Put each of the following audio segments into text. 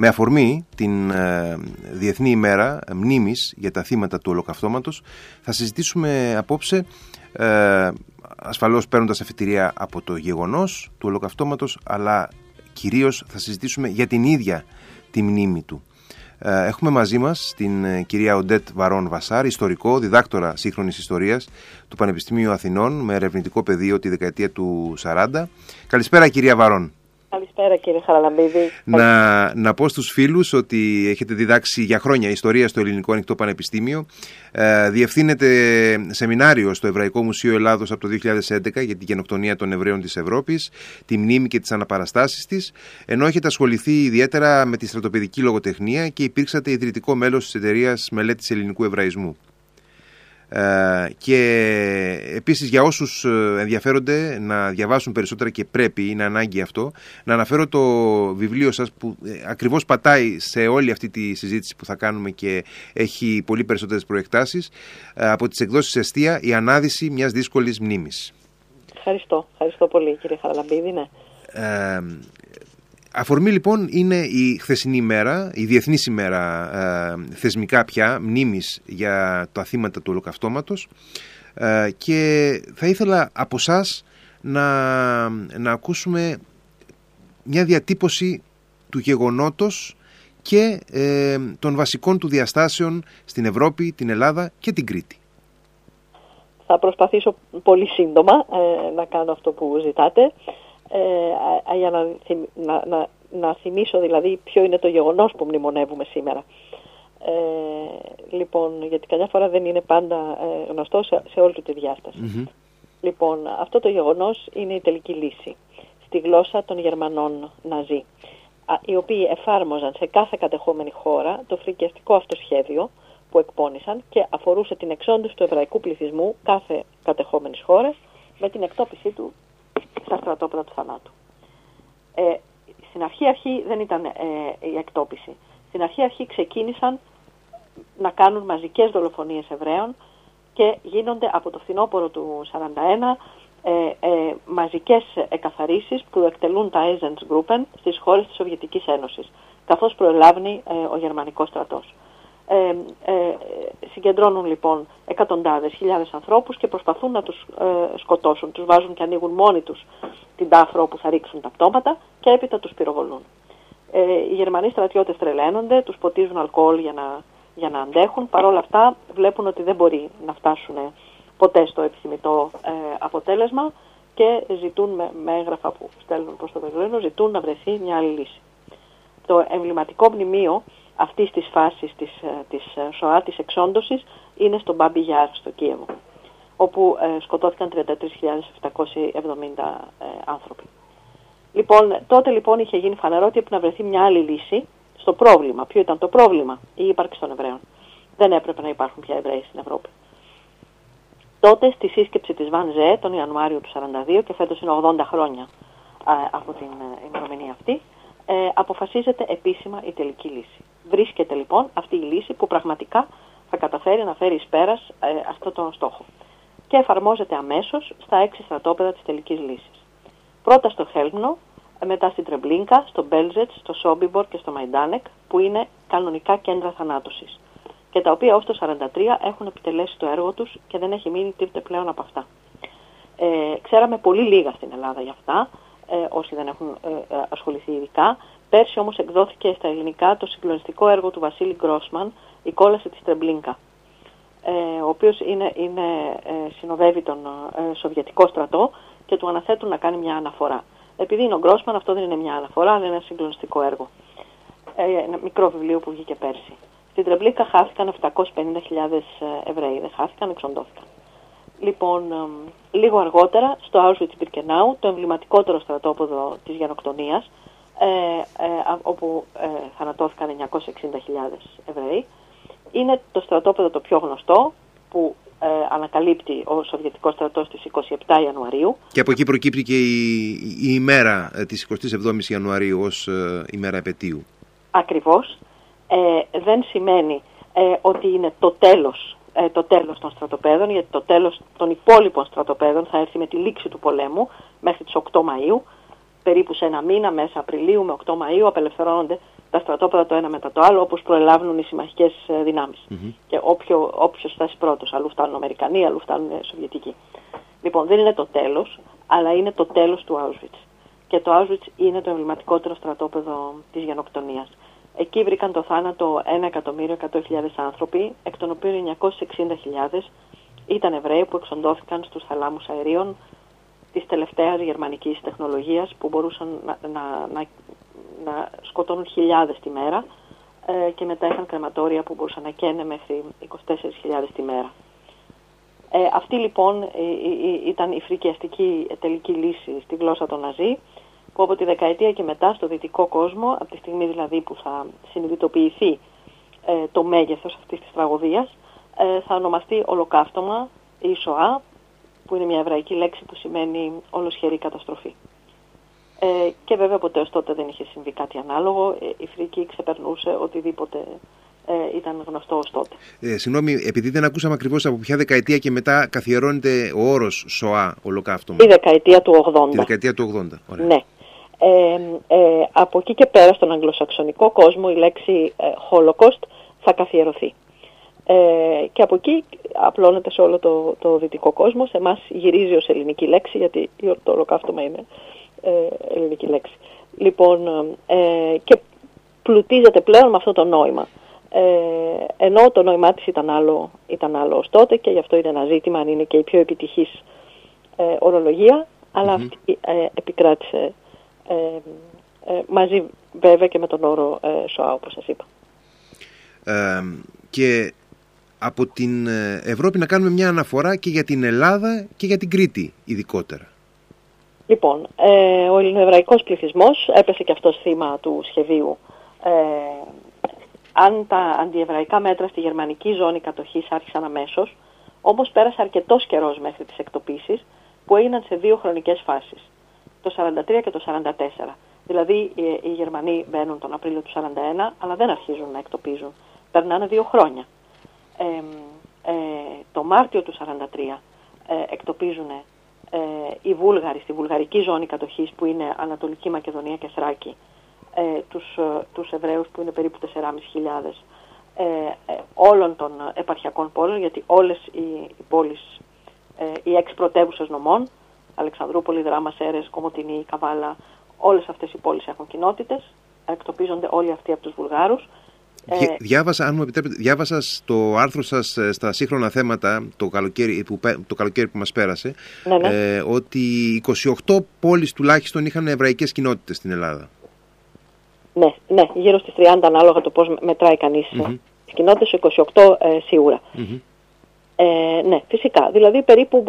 Με αφορμή την ε, Διεθνή ημέρα μνήμης για τα θύματα του ολοκαυτώματος θα συζητήσουμε απόψε ε, ασφαλώς παίρνοντας αφιτηρία από το γεγονός του ολοκαυτώματος αλλά κυρίως θα συζητήσουμε για την ίδια τη μνήμη του. Ε, έχουμε μαζί μας την ε, κυρία Οντέτ Βαρόν Βασάρ, ιστορικό, διδάκτορα σύγχρονης ιστορίας του Πανεπιστημίου Αθηνών με ερευνητικό πεδίο τη δεκαετία του 40. Καλησπέρα κυρία Βαρόν. Καλησπέρα κύριε Χαραλαμπίδη. Να, να πω στους φίλους ότι έχετε διδάξει για χρόνια ιστορία στο Ελληνικό Ανοιχτό Πανεπιστήμιο. Ε, διευθύνετε σεμινάριο στο Εβραϊκό Μουσείο Ελλάδος από το 2011 για την γενοκτονία των Εβραίων της Ευρώπης, τη μνήμη και τις αναπαραστάσεις της, ενώ έχετε ασχοληθεί ιδιαίτερα με τη στρατοπεδική λογοτεχνία και υπήρξατε ιδρυτικό μέλος της εταιρείας Μελέτης Ελληνικού Εβραϊσμού. Ε, και επίσης για όσους ε, ενδιαφέρονται να διαβάσουν περισσότερα και πρέπει, είναι ανάγκη αυτό, να αναφέρω το βιβλίο σας που ε, ακριβώς πατάει σε όλη αυτή τη συζήτηση που θα κάνουμε και έχει πολύ περισσότερες προεκτάσεις από τις εκδόσεις Εστία «Η ανάδυση μιας δύσκολης μνήμης». Ευχαριστώ. Ευχαριστώ πολύ κύριε Χαραλαμπίδη. Ναι. Αφορμή λοιπόν είναι η χθεσινή ημέρα, η διεθνής ημέρα ε, θεσμικά πια μνήμης για τα θύματα του ολοκαυτώματος ε, και θα ήθελα από εσά να, να ακούσουμε μια διατύπωση του γεγονότος και ε, των βασικών του διαστάσεων στην Ευρώπη, την Ελλάδα και την Κρήτη. Θα προσπαθήσω πολύ σύντομα να κάνω αυτό που ζητάτε ε, για να, να, να, να θυμίσω δηλαδή ποιο είναι το γεγονός που μνημονεύουμε σήμερα. Ε, λοιπόν, γιατί καμιά φορά δεν είναι πάντα ε, γνωστό σε, σε όλη του τη διασταση Λοιπόν, αυτό το γεγονός είναι η τελική λύση. Στη γλώσσα των Γερμανών Ναζί, οι οποίοι εφάρμοζαν σε κάθε κατεχόμενη χώρα το φρικιαστικό αυτό σχέδιο που εκπώνησαν και αφορούσε την εξόντωση του εβραϊκού πληθυσμού κάθε κατεχόμενης χώρας με την εκτόπιση του στα στρατόπεδα του θανάτου. Ε, στην αρχή αρχή δεν ήταν ε, η εκτόπιση. Στην αρχή αρχή ξεκίνησαν να κάνουν μαζικές δολοφονίες Εβραίων και γίνονται από το φθινόπωρο του 1941 ε, ε, μαζικές εκαθαρίσεις που εκτελούν τα Eisendsgruppen στις χώρες της Σοβιετικής Ένωσης, καθώς προελάβει ε, ο γερμανικός στρατός. Ε, ε, συγκεντρώνουν λοιπόν εκατοντάδες, χιλιάδες ανθρώπους και προσπαθούν να τους ε, σκοτώσουν. Τους βάζουν και ανοίγουν μόνοι τους την τάφρο όπου θα ρίξουν τα πτώματα και έπειτα τους πυροβολούν. Ε, οι Γερμανοί στρατιώτες τρελαίνονται, τους ποτίζουν αλκοόλ για να, για να αντέχουν. Παρ' όλα αυτά βλέπουν ότι δεν μπορεί να φτάσουν ποτέ στο επιθυμητό ε, αποτέλεσμα και ζητούν με, με έγγραφα που στέλνουν προς το Βερολίνο, ζητούν να βρεθεί μια άλλη λύση. Το εμβληματικό μνημείο αυτής της φάσης της, ε, της ε, ΣΟΑ, της εξόντωσης, είναι στο Μπάμπι Γιάρ, στο Κίεβο, όπου ε, σκοτώθηκαν 33.770 άνθρωποι. Λοιπόν, τότε λοιπόν είχε γίνει φανερό ότι έπρεπε να βρεθεί μια άλλη λύση στο πρόβλημα. Ποιο ήταν το πρόβλημα, η ύπαρξη των Εβραίων. Δεν έπρεπε να υπάρχουν πια Εβραίοι στην Ευρώπη. Τότε στη σύσκεψη της Βαν Ζέ τον Ιανουάριο του 1942 και φέτος είναι 80 χρόνια από την ημερομηνία αυτή, ε, αποφασίζεται επίσημα η τελική λύση. Βρίσκεται λοιπόν αυτή η λύση που πραγματικά θα καταφέρει να φέρει εις πέρας ε, αυτό τον στόχο. Και εφαρμόζεται αμέσως στα έξι στρατόπεδα της τελικής λύσης. Πρώτα στο Χέλμνο, μετά στην Τρεμπλίνκα, στο Μπέλζετ, στο Σόμπιμπορ και στο Μαϊντάνεκ, που είναι κανονικά κέντρα θανάτωσης και τα οποία ως το 1943 έχουν επιτελέσει το έργο τους και δεν έχει μείνει τίποτε πλέον από αυτά. Ε, ξέραμε πολύ λίγα στην Ελλάδα για αυτά, ε, όσοι δεν έχουν ε, ε, ασχοληθεί ειδικά. Πέρσι όμως εκδόθηκε στα ελληνικά το συγκλονιστικό έργο του Βασίλη Γκρόσμαν, «Η κόλαση της Τρεμπλίνκα», ε, ο οποίος είναι, είναι, ε, συνοδεύει τον ε, Σοβιετικό στρατό και του αναθέτουν να κάνει μια αναφορά. Επειδή είναι ο Γκρόσμαν, αυτό δεν είναι μια αναφορά, αλλά είναι ένα συγκλονιστικό έργο. Ε, ένα μικρό βιβλίο που βγήκε πέρσι. Στην Τρεμπλίνκα χάθηκαν 750.000 Εβραίοι, δεν χάθηκαν, εξοντώθηκαν. Λοιπόν, λίγο αργότερα, στο Auschwitz-Birkenau, το εμβληματικότερο στρατόπεδο της γενοκτονίας, ε, ε, όπου ε, θανατώθηκαν 960.000 Εβραίοι. Είναι το στρατόπεδο το πιο γνωστό που ε, ανακαλύπτει ο Σοβιετικός στρατός στις 27 Ιανουαρίου. Και από εκεί προκύπτει και η, η ημέρα της 27 Ιανουαρίου ως ημέρα επαιτίου. Ακριβώς. δεν σημαίνει ότι είναι το τέλος το τέλος των στρατοπέδων, γιατί το τέλος των υπόλοιπων στρατοπέδων θα έρθει με τη λήξη του πολέμου μέχρι τις 8 Μαΐου περίπου σε ένα μήνα, μέσα Απριλίου με 8 Μαΐου, απελευθερώνονται τα στρατόπεδα το ένα μετά το άλλο, όπως προελάβουν οι συμμαχικές δυνάμεις. Και όποιο, όποιος φτάσει πρώτος, αλλού φτάνουν Αμερικανοί, αλλού φτάνουν Σοβιετικοί. Λοιπόν, δεν είναι το τέλος, αλλά είναι το τέλος του Auschwitz. Και το Auschwitz είναι το εμβληματικότερο στρατόπεδο της γενοκτονίας. Εκεί βρήκαν το θάνατο 1.100.000 άνθρωποι, εκ των οποίων 960.000 ήταν Εβραίοι που εξοντώθηκαν στους θαλάμους αερίων της τελευταίας γερμανικής τεχνολογίας που μπορούσαν να, να, να, να σκοτώνουν χιλιάδες τη μέρα ε, και μετά είχαν κρεματόρια που μπορούσαν να καίνε μέχρι 24.000 τη μέρα. Ε, αυτή λοιπόν ε, ε, ήταν η φρικιαστική τελική λύση στη γλώσσα των Ναζί που από τη δεκαετία και μετά στο δυτικό κόσμο, από τη στιγμή δηλαδή που θα συνειδητοποιηθεί το μέγεθος αυτής της τραγωδίας, θα ονομαστεί ολοκαύτωμα ή ΣΟΑ, που είναι μια εβραϊκή λέξη που σημαίνει ολοσχερή καταστροφή. Ε, και βέβαια ποτέ ως τότε δεν είχε συμβεί κάτι ανάλογο. η φρίκη ξεπερνούσε οτιδήποτε ε, ήταν γνωστό ως τότε. Ε, συγγνώμη, επειδή δεν ακούσαμε ακριβώς από ποια δεκαετία και μετά καθιερώνεται ο όρος ΣΟΑ, ολοκαύτωμα. Η δεκαετία του 80. Τη δεκαετία του 80, ωραία. Ναι. Ε, ε, από εκεί και πέρα στον αγγλοσαξονικό κόσμο η λέξη ε, Holocaust θα καθιερωθεί. Ε, και από εκεί απλώνεται σε όλο το, το δυτικό κόσμο. Σε εμάς γυρίζει ως ελληνική λέξη, γιατί το ολοκαύτωμα είναι ε, ελληνική λέξη. Λοιπόν, ε, και πλουτίζεται πλέον με αυτό το νόημα. Ε, ενώ το νόημά της ήταν άλλο, ήταν άλλο ως τότε και γι' αυτό είναι ένα ζήτημα αν είναι και η πιο επιτυχής ε, ορολογία, αλλά αυτή ε, επικράτησε ε, ε, μαζί βέβαια και με τον όρο ε, ΣΟΑ όπως σας είπα. και από την Ευρώπη να κάνουμε μια αναφορά και για την Ελλάδα και για την Κρήτη ειδικότερα. Λοιπόν, ο ελληνοεβραϊκός πληθυσμός έπεσε και αυτός θύμα του σχεδίου αν τα αντιεβραϊκά μέτρα στη γερμανική ζώνη κατοχής άρχισαν αμέσως, όμως πέρασε αρκετός καιρός μέχρι τις εκτοπίσεις που έγιναν σε δύο χρονικές φάσεις, το 43 και το 44. Δηλαδή οι Γερμανοί μπαίνουν τον Απρίλιο του 41, αλλά δεν αρχίζουν να εκτοπίζουν. Περνάνε δύο χρόνια. Ε, ε, το Μάρτιο του 43 ε, εκτοπίζουν ε, οι Βούλγαροι στη βουλγαρική ζώνη κατοχής που είναι Ανατολική Μακεδονία και Θράκη ε, τους, ε, τους Εβραίους που είναι περίπου 4.500 ε, ε, όλων των επαρχιακών πόλεων γιατί όλες οι, οι πόλεις, ε, οι έξι πρωτεύουσες νομών Αλεξανδρούπολη, Δράμα, Σέρες, Κομωτινή, Καβάλα όλες αυτές οι πόλεις έχουν κοινότητες εκτοπίζονται όλοι αυτοί από τους Βουλγάρους ε, διάβασα, αν μου επιτρέπετε, διάβασα στο άρθρο σας στα σύγχρονα θέματα το καλοκαίρι που, το καλοκαίρι που μας πέρασε ναι, ναι. Ε, ότι 28 πόλεις τουλάχιστον είχαν εβραϊκές κοινότητες στην Ελλάδα. Ναι, ναι, γύρω στις 30 ανάλογα το πώς μετράει κανείς mm-hmm. τις κοινότητες, 28 ε, σίγουρα. Ε, ναι, φυσικά. Δηλαδή περίπου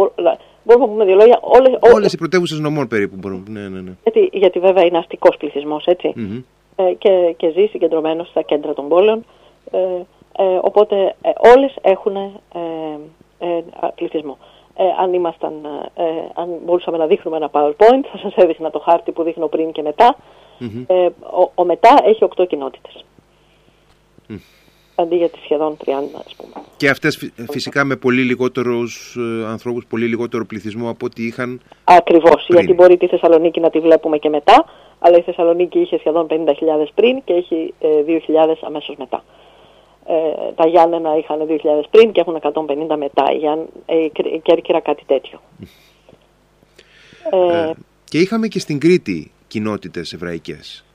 μπορούμε να πούμε δύο λόγια. Όλες, όλες οι πρωτεύουσες νομών περίπου μπορούμε. Ναι, ναι, ναι. Γιατί, γιατί βέβαια είναι αστικός πληθυσμός, έτσι. Ε, και, και ζει συγκεντρωμένος στα κέντρα των πόλεων. Ε, ε, οπότε ε, όλες έχουν ε, ε, πληθυσμό. Ε, αν, ήμασταν, ε, αν μπορούσαμε να δείχνουμε ένα PowerPoint, θα σας έδειχνα το χάρτη που δείχνω πριν και μετά. Ε, ο, ο, μετά έχει 8 κοινότητες. Αντί για τις σχεδόν 30 ας πούμε. Και αυτές φυσικά με πολύ λιγότερους ε, ανθρώπους, πολύ λιγότερο πληθυσμό από ό,τι είχαν Ακριβώς, γιατί μπορεί τη Θεσσαλονίκη να τη βλέπουμε και μετά, αλλά η Θεσσαλονίκη είχε σχεδόν 50.000 πριν και έχει 2.000 αμέσως μετά. Ε, τα Γιάννενα είχαν 2.000 πριν και έχουν 150 μετά. Η, ε, η Κέρκυρα κάτι τέτοιο. Ε, και είχαμε και στην Κρήτη κοινότητες εβραϊκές.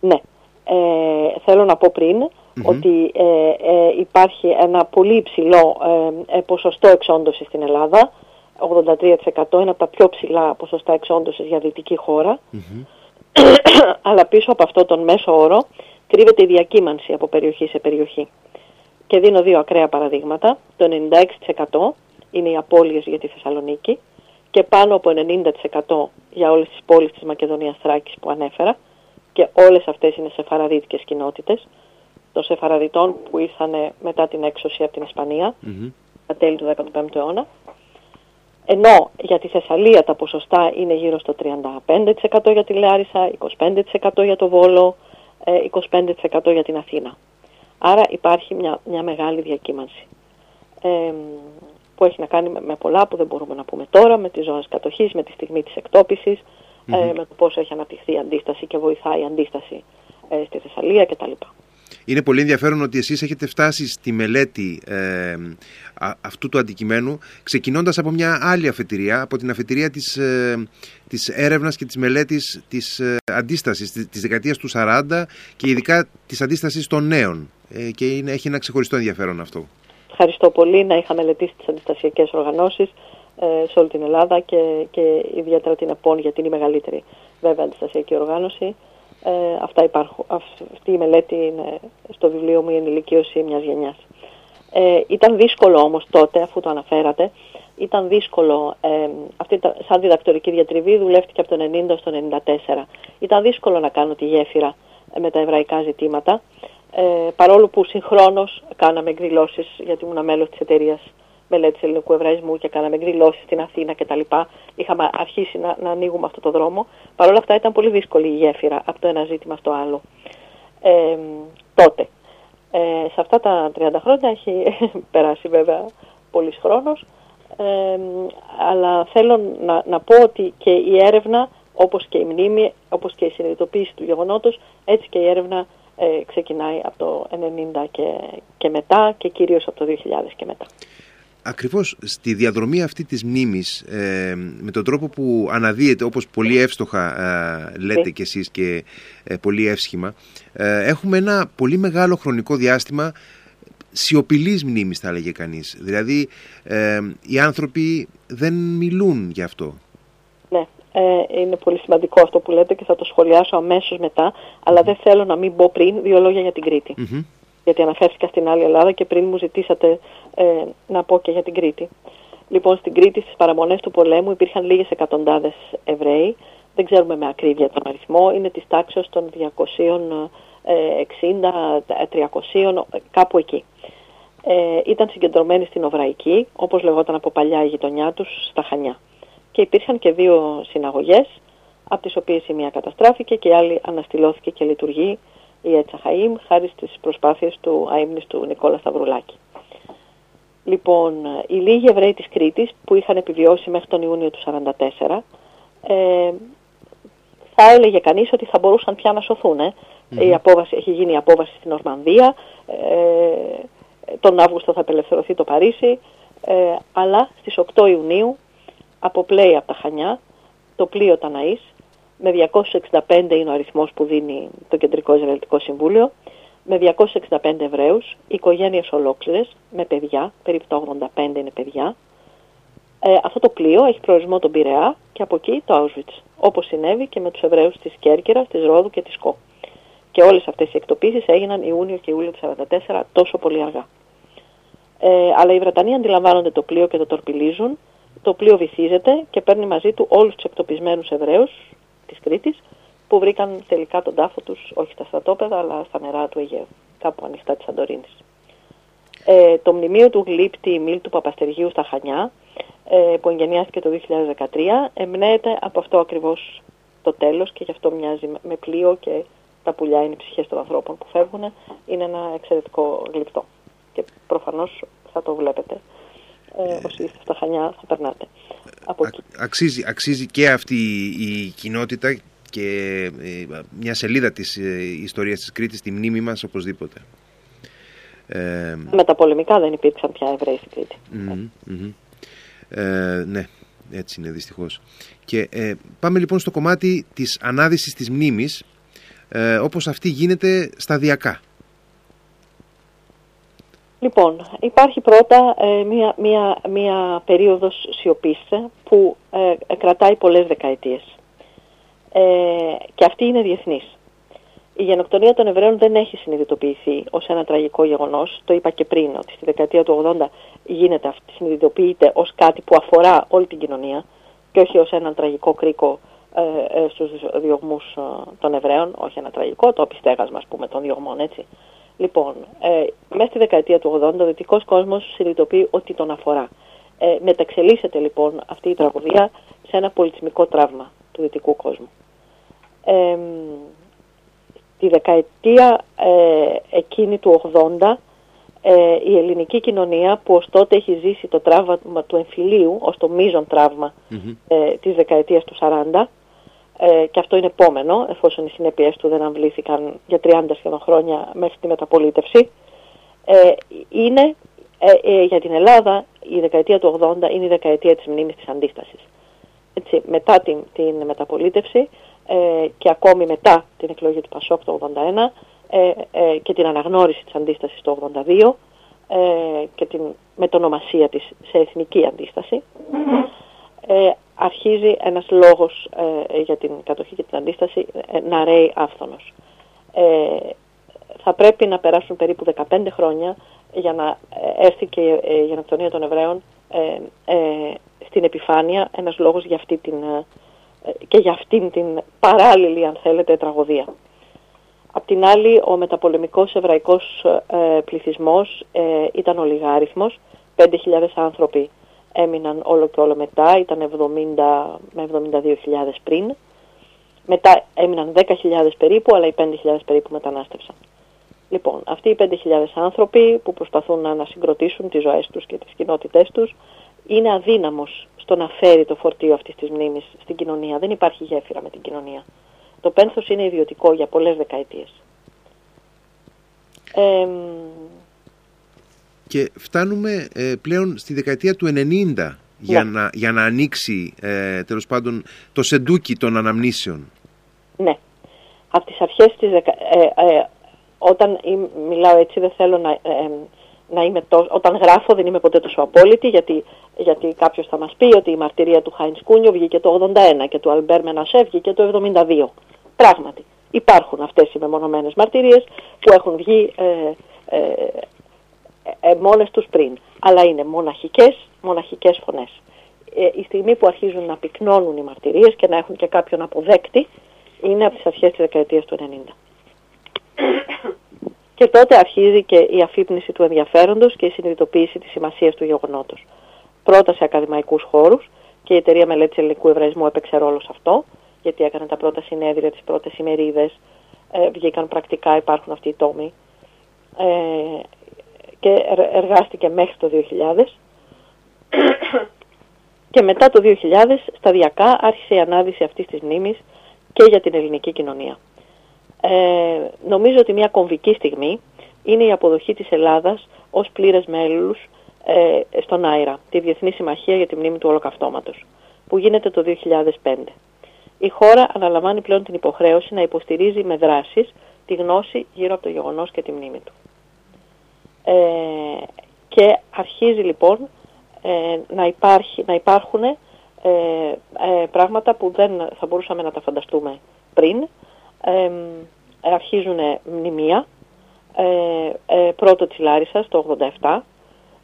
Ναι. Ε, θέλω να πω πριν ότι ε, ε, υπάρχει ένα πολύ υψηλό ποσοστό εξόντωσης στην Ελλάδα. 83% είναι από τα πιο ψηλά ποσοστά εξόντωσης για δυτική Αλλά πίσω από αυτό τον μέσο όρο κρύβεται η διακύμανση από περιοχή σε περιοχή. Και δίνω δύο ακραία παραδείγματα. Το 96% είναι οι απώλειες για τη Θεσσαλονίκη και πάνω από 90% για όλες τις πόλεις της Μακεδονίας Θράκης που ανέφερα και όλες αυτές είναι σεφαραδίτικες κοινότητες των σεφαραδιτών που ήρθαν μετά την έξωση από την Ισπανία mm-hmm. τα τέλη του 15ου αιώνα ενώ για τη Θεσσαλία τα ποσοστά είναι γύρω στο 35% για τη Λάρισα, 25% για το Βόλο, 25% ε, για την Αθήνα. Άρα υπάρχει μια, μια μεγάλη διακύμανση. Ε, που έχει να κάνει με, πολλά που δεν μπορούμε να πούμε τώρα, με τις ζώνες κατοχής, με τη στιγμή της εκτόπισης, ε, με το πόσο έχει αναπτυχθεί η αντίσταση και βοηθάει η αντίσταση ε, στη Θεσσαλία κτλ. Είναι πολύ ενδιαφέρον ότι εσείς έχετε φτάσει στη μελέτη ε, αυτού του αντικειμένου ξεκινώντας από μια άλλη αφετηρία, από την αφετηρία της, ε, της έρευνας και της μελέτης της ε, αντίστασης της, της δεκαετίας του 40 και ειδικά της αντίστασης των νέων ε, και είναι, έχει ένα ξεχωριστό ενδιαφέρον αυτό. Ευχαριστώ πολύ να είχα μελετήσει τις αντιστασιακές οργανώσεις ε, σε όλη την Ελλάδα και, και ιδιαίτερα την ΕΠΟΝ γιατί είναι η μεγαλύτερη βέβαια αντιστασιακή οργάνωση. Ε, αυτά υπάρχουν. Αυτή η μελέτη είναι στο βιβλίο μου η ενηλικίωση μιας γενιάς. Ε, ήταν δύσκολο όμως τότε, αφού το αναφέρατε, ήταν δύσκολο, ε, αυτή, σαν διδακτορική διατριβή δουλεύτηκε από το 90 στο 94. Ήταν δύσκολο να κάνω τη γέφυρα με τα εβραϊκά ζητήματα, ε, παρόλο που συγχρόνως κάναμε εκδηλώσεις, γιατί ήμουν μέλος της εταιρείας μελέτη ελληνικού εβραϊσμού και κάναμε εκδηλώσεις στην Αθήνα κτλ. Είχαμε αρχίσει να, να ανοίγουμε αυτό το δρόμο. Παρ' όλα αυτά ήταν πολύ δύσκολη η γέφυρα από το ένα ζήτημα στο άλλο. Ε, τότε. Ε, σε αυτά τα 30 χρόνια έχει περάσει βέβαια πολύς χρόνος, ε, αλλά θέλω να, να πω ότι και η έρευνα, όπως και η μνήμη, όπως και η συνειδητοποίηση του γεγονότος, έτσι και η έρευνα ε, ξεκινάει από το 90 και, και μετά και κυρίως από το 2000 και μετά. Ακριβώς στη διαδρομή αυτή της μνήμης, ε, με τον τρόπο που αναδύεται, όπως πολύ εύστοχα ε, λέτε ναι. κι εσείς και ε, πολύ εύσχημα, έχουμε ένα πολύ μεγάλο χρονικό διάστημα σιωπηλής μνήμης θα έλεγε κανείς. Δηλαδή οι άνθρωποι δεν μιλούν γι' αυτό. Ναι, είναι πολύ σημαντικό αυτό που λέτε και θα το σχολιάσω αμέσως μετά, αλλά δεν θέλω να μην πω πριν δύο λόγια για την Κρήτη γιατί αναφέρθηκα στην άλλη Ελλάδα και πριν μου ζητήσατε ε, να πω και για την Κρήτη. Λοιπόν, στην Κρήτη στις παραμονές του πολέμου υπήρχαν λίγες εκατοντάδες Εβραίοι. Δεν ξέρουμε με ακρίβεια τον αριθμό. Είναι της τάξης των 260, 300, κάπου εκεί. Ε, ήταν συγκεντρωμένοι στην Οβραϊκή, όπως λεγόταν από παλιά η γειτονιά τους, στα Χανιά. Και υπήρχαν και δύο συναγωγές, από τις οποίες η μία καταστράφηκε και η άλλη αναστηλώθηκε και λειτουργεί η Ετσαχαΐμ χάρη στις προσπάθειες του αείμνηστου Νικόλα Σταυρουλάκη. Λοιπόν, οι λίγοι Εβραίοι της Κρήτης που είχαν επιβιώσει μέχρι τον Ιούνιο του 1944 ε, θα έλεγε κανείς ότι θα μπορούσαν πια να σωθούν. Ε. Η απόβαση, έχει γίνει η απόβαση στην Ορμανδία, ε, τον Αύγουστο θα απελευθερωθεί το Παρίσι, ε, αλλά στις 8 Ιουνίου αποπλέει από τα Χανιά το πλοίο Ταναής με 265 είναι ο αριθμός που δίνει το Κεντρικό Ισραηλιτικό Συμβούλιο, με 265 Εβραίους, οικογένειες ολόκληρες, με παιδιά, περίπου τα 85 είναι παιδιά. Ε, αυτό το πλοίο έχει προορισμό τον Πειραιά και από εκεί το Auschwitz, όπως συνέβη και με τους Εβραίους της Κέρκυρας, της Ρόδου και της Κο. Και όλες αυτές οι εκτοπίσεις έγιναν Ιούνιο και Ιούλιο του 1944 τόσο πολύ αργά. Ε, αλλά οι Βρετανοί αντιλαμβάνονται το πλοίο και το τορπιλίζουν. Το πλοίο βυθίζεται και παίρνει μαζί του όλους τους εκτοπισμένους Εβραίους, της Κρήτης που βρήκαν τελικά τον τάφο τους όχι στα στρατόπεδα αλλά στα νερά του Αιγαίου, κάπου ανοιχτά της Σαντορίνης. Ε, το μνημείο του γλύπτη Μίλ του Παπαστεργίου στα Χανιά ε, που εγγενιάστηκε το 2013 εμπνέεται από αυτό ακριβώς το τέλος και γι' αυτό μοιάζει με πλοίο και τα πουλιά είναι οι ψυχές των ανθρώπων που φεύγουν. Είναι ένα εξαιρετικό γλυπτό και προφανώς θα το βλέπετε ε, όσοι είστε στα Χανιά θα περνάτε από Αξίζει, αξίζει και αυτή η κοινότητα και ε, μια σελίδα της ε, ιστορίας της Κρήτης, τη μνήμη μας οπωσδήποτε. Ε, Με τα πολεμικά δεν υπήρξαν πια Εβραίοι στην Κρήτη. Ε, ναι, έτσι είναι δυστυχώς. Και ε, πάμε λοιπόν στο κομμάτι της ανάδυσης της μνήμης, ε, όπως αυτή γίνεται σταδιακά. Λοιπόν, υπάρχει πρώτα ε, μία, μία, μία περίοδος σιωπής ε, που ε, κρατάει πολλές δεκαετίες. Ε, και αυτή είναι διεθνής. Η γενοκτονία των Εβραίων δεν έχει συνειδητοποιηθεί ως ένα τραγικό γεγονός. Το είπα και πριν ότι στη δεκαετία του 80 γίνεται αυτή, συνειδητοποιείται ως κάτι που αφορά όλη την κοινωνία και όχι ως ένα τραγικό κρίκο ε, ε, στους διωγμούς των Εβραίων, όχι ένα τραγικό, το επιστέγασμα ας πούμε των διωγμών έτσι. Λοιπόν, ε, μέσα στη δεκαετία του 80 ο δυτικός κόσμος συνειδητοποιεί ότι τον αφορά. Ε, μεταξελίσσεται λοιπόν αυτή η τραγωδία σε ένα πολιτισμικό τραύμα του δυτικού κόσμου. Ε, τη δεκαετία ε, εκείνη του 80 ε, η ελληνική κοινωνία που ως τότε έχει ζήσει το τραύμα του εμφυλίου ως το μείζον τραύμα mm-hmm. της δεκαετίας του 40 ε, και αυτό είναι επόμενο, εφόσον οι συνέπειες του δεν αμβλήθηκαν για 30 σχεδόν χρόνια μέχρι τη μεταπολίτευση, ε, είναι ε, ε, για την Ελλάδα η δεκαετία του 80 είναι η δεκαετία της μνήμης της αντίστασης. Έτσι, μετά την, την μεταπολίτευση ε, και ακόμη μετά την εκλογή του Πασόκ το 81 ε, και την αναγνώριση της αντίστασης το 82 και την μετονομασία της σε εθνική αντίσταση, αρχίζει ένας λόγος για την κατοχή και την αντίσταση να ρέει άφθονος. θα πρέπει να περάσουν περίπου 15 χρόνια για να ε, έρθει και ε, η γενοκτονία των Εβραίων ε, στην επιφάνεια ένας λόγος για αυτή την, και για αυτήν την παράλληλη αν θέλετε τραγωδία. Απ' την άλλη ο μεταπολεμικός εβραϊκός πληθυσμός ήταν ολιγάριθμος, 5.000 άνθρωποι έμειναν όλο και όλο μετά, ήταν 70 με 72.000 πριν. Μετά έμειναν 10.000 περίπου, αλλά οι 5.000 περίπου μετανάστευσαν. Λοιπόν, αυτοί οι 5.000 άνθρωποι που προσπαθούν να ανασυγκροτήσουν τις ζωές τους και τις κοινότητές τους είναι αδύναμος στο να φέρει το φορτίο αυτής της μνήμης στην κοινωνία. Δεν υπάρχει γέφυρα με την κοινωνία. Το πένθος είναι ιδιωτικό για πολλές δεκαετίες. Και φτάνουμε ε, πλέον στη δεκαετία του 90 για, ναι. να, για να ανοίξει ε, τέλος πάντων το σεντούκι των αναμνήσεων. Ναι. Από τις αρχές της δεκα... Ε, ε, όταν μιλάω έτσι δεν θέλω να, ε, να είμαι τόσο, όταν γράφω δεν είμαι ποτέ τόσο απόλυτη γιατί, γιατί κάποιος θα μας πει ότι η μαρτυρία του Χάινς Κούνιο βγήκε το 81 και του Αλμπέρ Μενασέ βγήκε το 72. Πράγματι υπάρχουν αυτές οι μεμονωμένες μαρτυρίες που έχουν βγει ε, ε, ε, μόνες τους πριν. Αλλά είναι μοναχικές, μοναχικές φωνές. Ε, η στιγμή που αρχίζουν να πυκνώνουν οι μαρτυρίες και να έχουν και κάποιον αποδέκτη είναι από τις αρχές της δεκαετίας του 90. Και τότε αρχίζει και η αφύπνιση του ενδιαφέροντος και η συνειδητοποίηση της σημασίας του γεγονότος. Πρώτα σε ακαδημαϊκούς χώρους και η Εταιρεία Μελέτης Ελληνικού Εβραϊσμού έπαιξε ρόλο σε αυτό, γιατί έκανε τα πρώτα συνέδρια, τις πρώτες ημερίδες, ε, βγήκαν πρακτικά, υπάρχουν αυτοί οι τόμοι ε, και εργάστηκε μέχρι το 2000 και μετά το 2000 σταδιακά άρχισε η ανάδυση αυτής της μνήμης και για την ελληνική κοινωνία. Ε, νομίζω ότι μια κομβική στιγμή είναι η αποδοχή της Ελλάδας ως πλήρες μέλους ε, στον ΆΙΡΑ, τη Διεθνή Συμμαχία για τη Μνήμη του Ολοκαυτώματος, που γίνεται το 2005. Η χώρα αναλαμβάνει πλέον την υποχρέωση να υποστηρίζει με δράσεις τη γνώση γύρω από το γεγονός και τη μνήμη του. Ε, και αρχίζει λοιπόν ε, να, υπάρχει, να υπάρχουν ε, ε, πράγματα που δεν θα μπορούσαμε να τα φανταστούμε πριν, αρχίζουν μνημεία, ε, ε, πρώτο της Λάρισας το 87,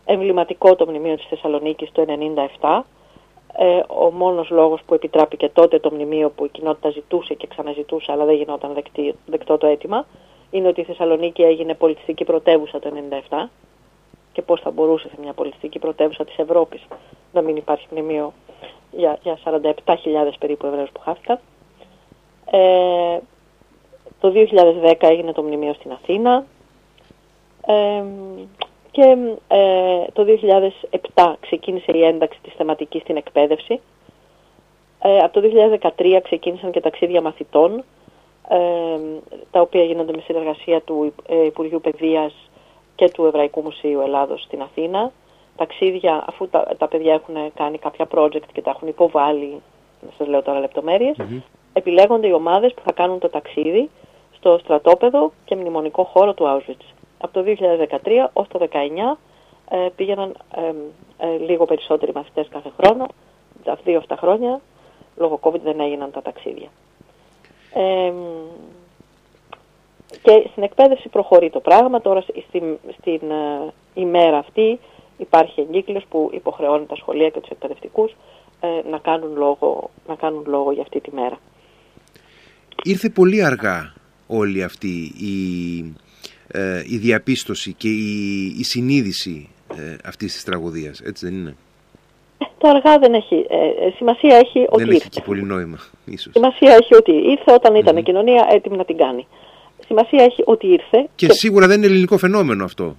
εμβληματικό το μνημείο της Θεσσαλονίκης το 97, ε, ο μόνος λόγος που επιτράπηκε τότε το μνημείο που η κοινότητα ζητούσε και ξαναζητούσε αλλά δεν γινόταν δεκτή, δεκτό το αίτημα είναι ότι η Θεσσαλονίκη έγινε πολιτιστική πρωτεύουσα το 97 και πώς θα μπορούσε σε μια πολιτιστική πρωτεύουσα της Ευρώπης να μην υπάρχει μνημείο για, για 47.000 περίπου Εβραίους που χάθηκαν. Ε, το 2010 έγινε το μνημείο στην Αθήνα ε, και ε, το 2007 ξεκίνησε η ένταξη της θεματικής στην εκπαίδευση. Ε, από το 2013 ξεκίνησαν και ταξίδια μαθητών, ε, τα οποία γίνονται με συνεργασία του ε, Υπουργείου Παιδείας και του Εβραϊκού Μουσείου Ελλάδος στην Αθήνα. Ταξίδια, αφού τα, τα παιδιά έχουν κάνει κάποια project και τα έχουν υποβάλει, να σας λέω τώρα επιλέγονται οι ομάδες που θα κάνουν το ταξίδι στο στρατόπεδο και μνημονικό χώρο του Auschwitz. Από το 2013 ως το 2019 ε, πήγαιναν ε, λίγο περισσότεροι μαθητές κάθε χρόνο. Τα δύο αυτά χρόνια, λόγω COVID δεν έγιναν τα ταξίδια. Και στην εκπαίδευση προχωρεί το πράγμα. Τώρα στην, στην ε, ημέρα αυτή υπάρχει εγκύκλος που υποχρεώνει τα σχολεία και τους εκπαιδευτικούς να, κάνουν λόγο, να κάνουν λόγο για αυτή τη μέρα. Ήρθε πολύ αργά όλη αυτή η, ε, η διαπίστωση και η, η συνείδηση ε, αυτής της τραγωδίας, έτσι δεν είναι; Ε, το αργά δεν έχει. Ε, ε, σημασία έχει ότι Δεν έχει και πολύ νόημα, ίσως. Σημασία έχει ότι ήρθε όταν ήταν η κοινωνία έτοιμη να την κάνει. Σημασία έχει ότι ήρθε. Και, σίγουρα δεν είναι ελληνικό φαινόμενο αυτό,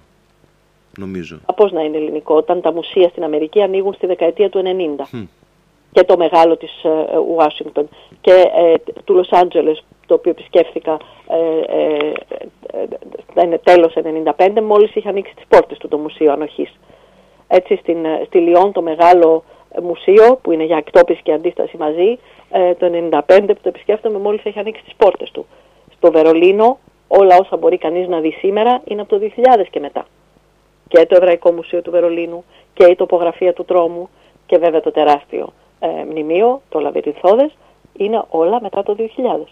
νομίζω. Πώ να είναι ελληνικό, όταν τα μουσεία στην Αμερική ανοίγουν στη δεκαετία του 90. και το μεγάλο της Ουάσιγκτον και του Λος Άντζελες το οποίο επισκέφθηκα ε, ε, τέλος 1995 μόλις είχε ανοίξει τις πόρτες του το Μουσείο Ανοχής. Έτσι στην, στη Λιόν το μεγάλο μουσείο που είναι για εκτόπιση και αντίσταση μαζί το 1995 που το επισκέφτομαι μόλις έχει ανοίξει τις πόρτες του. Στο Βερολίνο όλα όσα μπορεί κανείς να δει σήμερα είναι από το 2000 και μετά. Και το Εβραϊκό Μουσείο του Βερολίνου και η τοπογραφία του τρόμου και βέβαια το τεράστιο ε, μνημείο, το Λαβυρινθώδες, είναι όλα μετά το 2000.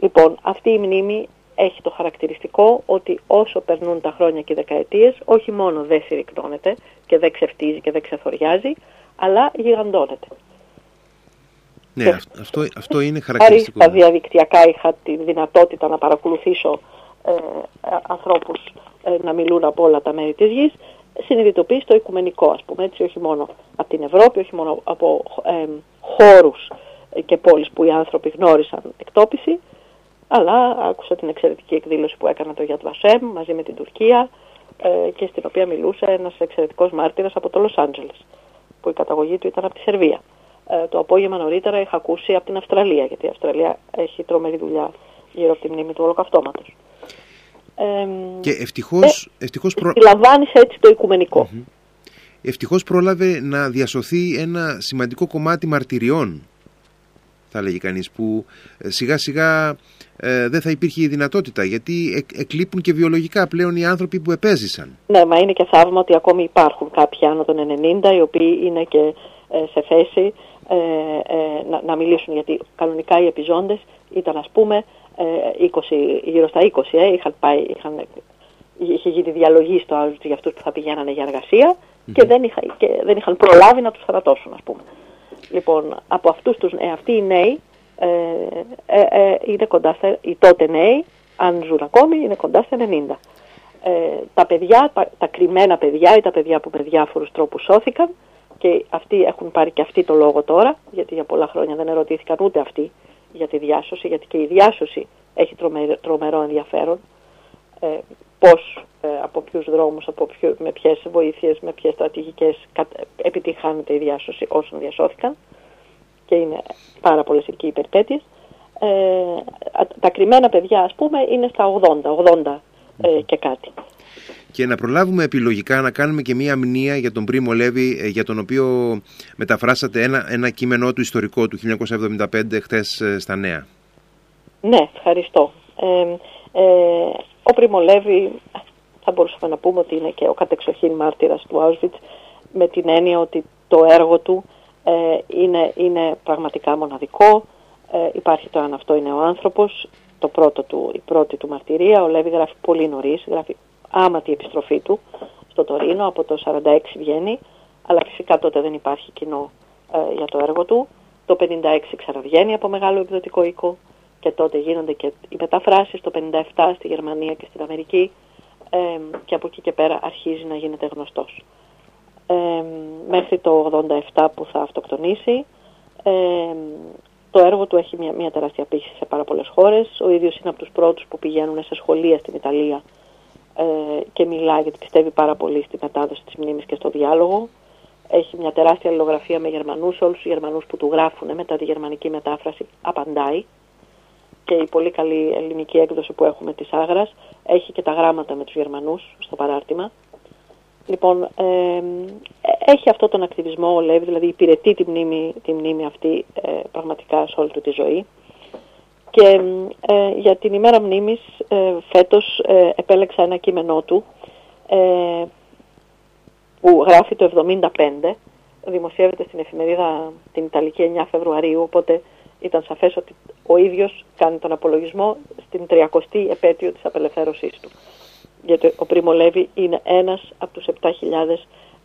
Λοιπόν, αυτή η μνήμη έχει το χαρακτηριστικό ότι όσο περνούν τα χρόνια και οι δεκαετίες, όχι μόνο δεν συρρυκνώνεται και δεν ξεφτίζει και δεν ξεθοριάζει, αλλά γιγαντώνεται. Ναι, αυτό, αυτό είναι χαρακτηριστικό. Στα διαδικτυακά είχα τη δυνατότητα να παρακολουθήσω ε, ανθρώπους ε, να μιλούν από όλα τα μέρη της γης, συνειδητοποιεί το οικουμενικό, ας πούμε, έτσι, όχι μόνο από την Ευρώπη, όχι μόνο από ε, χώρους και πόλεις που οι άνθρωποι γνώρισαν εκτόπιση, αλλά άκουσα την εξαιρετική εκδήλωση που έκανα το Yad Vashem μαζί με την Τουρκία ε, και στην οποία μιλούσε ένας εξαιρετικός μάρτυρας από το Λος Άντζελες, που η καταγωγή του ήταν από τη Σερβία. Ε, το απόγευμα νωρίτερα είχα ακούσει από την Αυστραλία, γιατί η Αυστραλία έχει τρομερή δουλειά γύρω από τη μνήμη του ολοκαυτώματος. Ε, και ευτυχώς, ε, ευτυχώς προ... έτσι το οικουμενικό. Mm-hmm. Ευτυχώς πρόλαβε να διασωθεί ένα σημαντικό κομμάτι μαρτυριών θα λέγει κανείς που ε, σιγά σιγά ε, δεν θα υπήρχε η δυνατότητα γιατί εκ, εκλείπουν και βιολογικά πλέον οι άνθρωποι που επέζησαν. Ναι, μα είναι και θαύμα ότι ακόμη υπάρχουν κάποιοι άνω των 90 οι οποίοι είναι και ε, σε θέση ε, ε, να, να, μιλήσουν γιατί κανονικά οι επιζώντες ήταν ας πούμε 20, γύρω στα 20 είχαν πάει, είχαν, είχε γίνει διαλογή στο άλλο για αυτούς που θα πηγαίνανε για εργασία και, δεν είχα, και δεν είχαν προλάβει να τους θανατώσουν ας πούμε. Λοιπόν, από αυτούς τους, ε, αυτοί οι νέοι ε, ε, ε, είναι κοντά στα, οι τότε νέοι, αν ζουν ακόμη, είναι κοντά στα 90. Ε, τα παιδιά, τα, τα κρυμμένα παιδιά ή τα παιδιά που με διάφορους τρόπους σώθηκαν και αυτοί έχουν πάρει και αυτοί το λόγο τώρα, γιατί για πολλά χρόνια δεν ερωτήθηκαν ούτε αυτοί για τη διάσωση, γιατί και η διάσωση έχει τρομερό, τρομερό ενδιαφέρον. Ε, πώς, ε, από ποιους δρόμους, από ποιο, με ποιες βοήθειες, με ποιες στρατηγικές επιτυχάνεται η διάσωση όσων διασώθηκαν και είναι πάρα πολλές εκεί οι περιπέτειες. Ε, τα κρυμμένα παιδιά ας πούμε είναι στα 80, 80 ε, και κάτι. Και να προλάβουμε επιλογικά να κάνουμε και μία μνήα για τον Πρίμο Λέβη ε, για τον οποίο μεταφράσατε ένα, ένα κείμενό του ιστορικό του 1975 χτες στα Νέα. Ναι, ευχαριστώ. Ε, ο Πριμολέβη θα μπορούσαμε να πούμε ότι είναι και ο κατεξοχήν μάρτυρας του Auschwitz με την έννοια ότι το έργο του ε, είναι, είναι πραγματικά μοναδικό. Ε, υπάρχει το αν αυτό είναι ο άνθρωπος, το πρώτο του, η πρώτη του μαρτυρία. Ο Λέβη γράφει πολύ νωρίς, γράφει άματη επιστροφή του στο Τωρίνο, από το 46 βγαίνει, αλλά φυσικά τότε δεν υπάρχει κοινό ε, για το έργο του. Το 56 ξαναβγαίνει από μεγάλο εκδοτικό οίκο και τότε γίνονται και οι μεταφράσεις το 57 στη Γερμανία και στην Αμερική ε, και από εκεί και πέρα αρχίζει να γίνεται γνωστός. Ε, μέχρι το 87 που θα αυτοκτονήσει ε, το έργο του έχει μια, μια τεράστια πύχη σε πάρα πολλές χώρες. Ο ίδιος είναι από τους πρώτους που πηγαίνουν σε σχολεία στην Ιταλία ε, και μιλάει γιατί πιστεύει πάρα πολύ στη μετάδοση της μνήμης και στο διάλογο. Έχει μια τεράστια αλληλογραφία με Γερμανούς, όλους τους Γερμανούς που του γράφουν μετά τη γερμανική μετάφραση απαντάει και η πολύ καλή ελληνική έκδοση που έχουμε της Άγρας έχει και τα γράμματα με τους Γερμανούς στο παράρτημα. Λοιπόν, ε, έχει αυτό τον ακτιβισμό ο Λέβη, δηλαδή υπηρετεί τη μνήμη, τη μνήμη αυτή ε, πραγματικά σε όλη του τη ζωή. Και ε, για την ημέρα μνήμης ε, φέτος ε, επέλεξα ένα κείμενό του που γράφει το 75, δημοσιεύεται στην εφημερίδα την Ιταλική 9 Φεβρουαρίου, οπότε ήταν σαφές ότι ο ίδιος κάνει τον απολογισμό στην 30η επέτειο της απελευθέρωσής του. Γιατί ο Πρίμο Λέβη είναι ένας από τους 7.000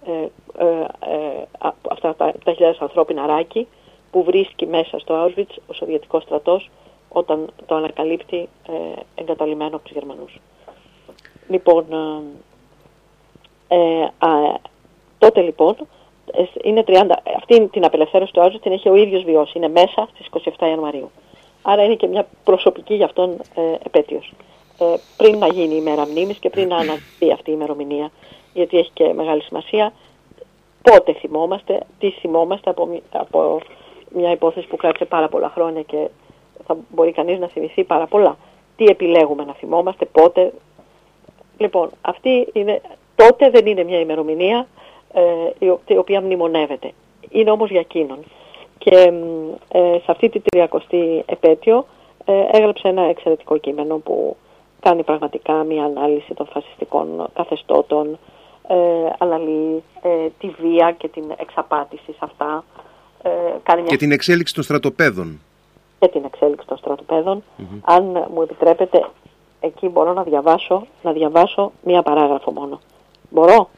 ε, ε, ε, αυτά τα 7.000 ανθρώπινα ράκι που βρίσκει μέσα στο Auschwitz ο Σοβιετικός στρατός όταν το ανακαλύπτει ε, εγκαταλειμμένο από τους Γερμανούς. Λοιπόν, ε, ε τότε λοιπόν είναι 30, αυτή την απελευθέρωση του Auschwitz την έχει ο ίδιος βιώσει. Είναι μέσα στις 27 Ιανουαρίου. Άρα είναι και μια προσωπική για αυτόν ε, επέτειος. Ε, πριν να γίνει η μέρα μνήμης και πριν να αναδεί αυτή η ημερομηνία, γιατί έχει και μεγάλη σημασία, πότε θυμόμαστε, τι θυμόμαστε από, από μια υπόθεση που κράτησε πάρα πολλά χρόνια και θα μπορεί κανείς να θυμηθεί πάρα πολλά. Τι επιλέγουμε να θυμόμαστε, πότε. Λοιπόν, αυτή είναι, τότε δεν είναι μια ημερομηνία ε, η οποία μνημονεύεται. Είναι όμως για εκείνον. Και ε, σε αυτή τη 30η επέτειο ε, έγραψε ένα εξαιρετικό κείμενο που κάνει πραγματικά μια ανάλυση των φασιστικών καθεστώτων, ε, αναλύει ε, τη βία και την εξαπάτηση σε αυτά. Ε, κάνει Και την εξέλιξη των στρατοπέδων. Και την εξέλιξη των στρατοπεδων Αν μου επιτρέπετε, εκεί μπορώ να διαβάσω, να διαβάσω μία παράγραφο μόνο. Μπορώ;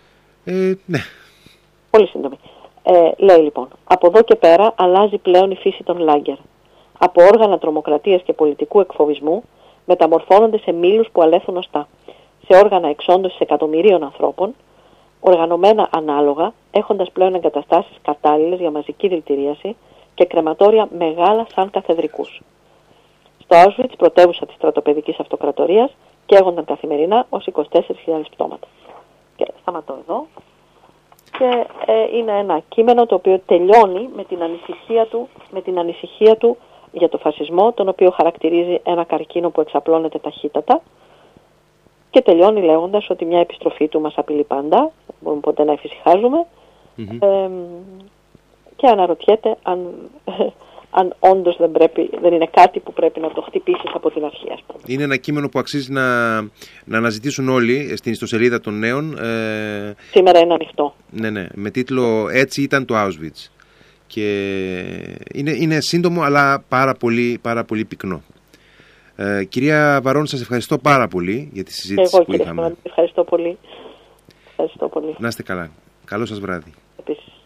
Ε, ναι. Πολύ σύντομη. Ε, λέει λοιπόν, από εδώ και πέρα αλλάζει πλέον η φύση των Λάγκερ. Από όργανα τρομοκρατίας και πολιτικού εκφοβισμού μεταμορφώνονται σε μήλους που αλέθουν ωστά, σε όργανα εξόντωσης εκατομμυρίων ανθρώπων, οργανωμένα ανάλογα, έχοντας πλέον εγκαταστάσεις κατάλληλες για μαζική δηλητηρίαση και κρεματόρια μεγάλα σαν καθεδρικούς. Στο Auschwitz, πρωτεύουσα της στρατοπεδικής αυτοκρατορίας, καίγονταν καθημερινά ως 24.000 πτώματα. Και σταματώ εδώ. Και ε, είναι ένα κείμενο το οποίο τελειώνει με την ανησυχία του, με την ανησυχία του για το φασισμό, τον οποίο χαρακτηρίζει ένα καρκίνο που εξαπλώνεται ταχύτατα. Και τελειώνει λέγοντας ότι μια επιστροφή του μας απειλεί πάντα, δεν μπορούμε ποτέ να εφησυχαζουμε και αναρωτιέται αν, αν όντως δεν, πρέπει, δεν είναι κάτι που πρέπει να το χτυπήσεις από την αρχή. Ας πούμε. Είναι ένα κείμενο που αξίζει να, να αναζητήσουν όλοι στην ιστοσελίδα των νέων. Ε... Σήμερα είναι ανοιχτό. Ναι, ναι, με τίτλο «Έτσι ήταν το Auschwitz» και είναι, είναι σύντομο αλλά πάρα πολύ, πάρα πολύ πυκνό. Ε, κυρία Βαρόν, σας ευχαριστώ πάρα πολύ για τη συζήτηση Εγώ, που είχαμε. ευχαριστώ πολύ. Ευχαριστώ πολύ. Να είστε καλά. Καλό σας βράδυ. Επίσης.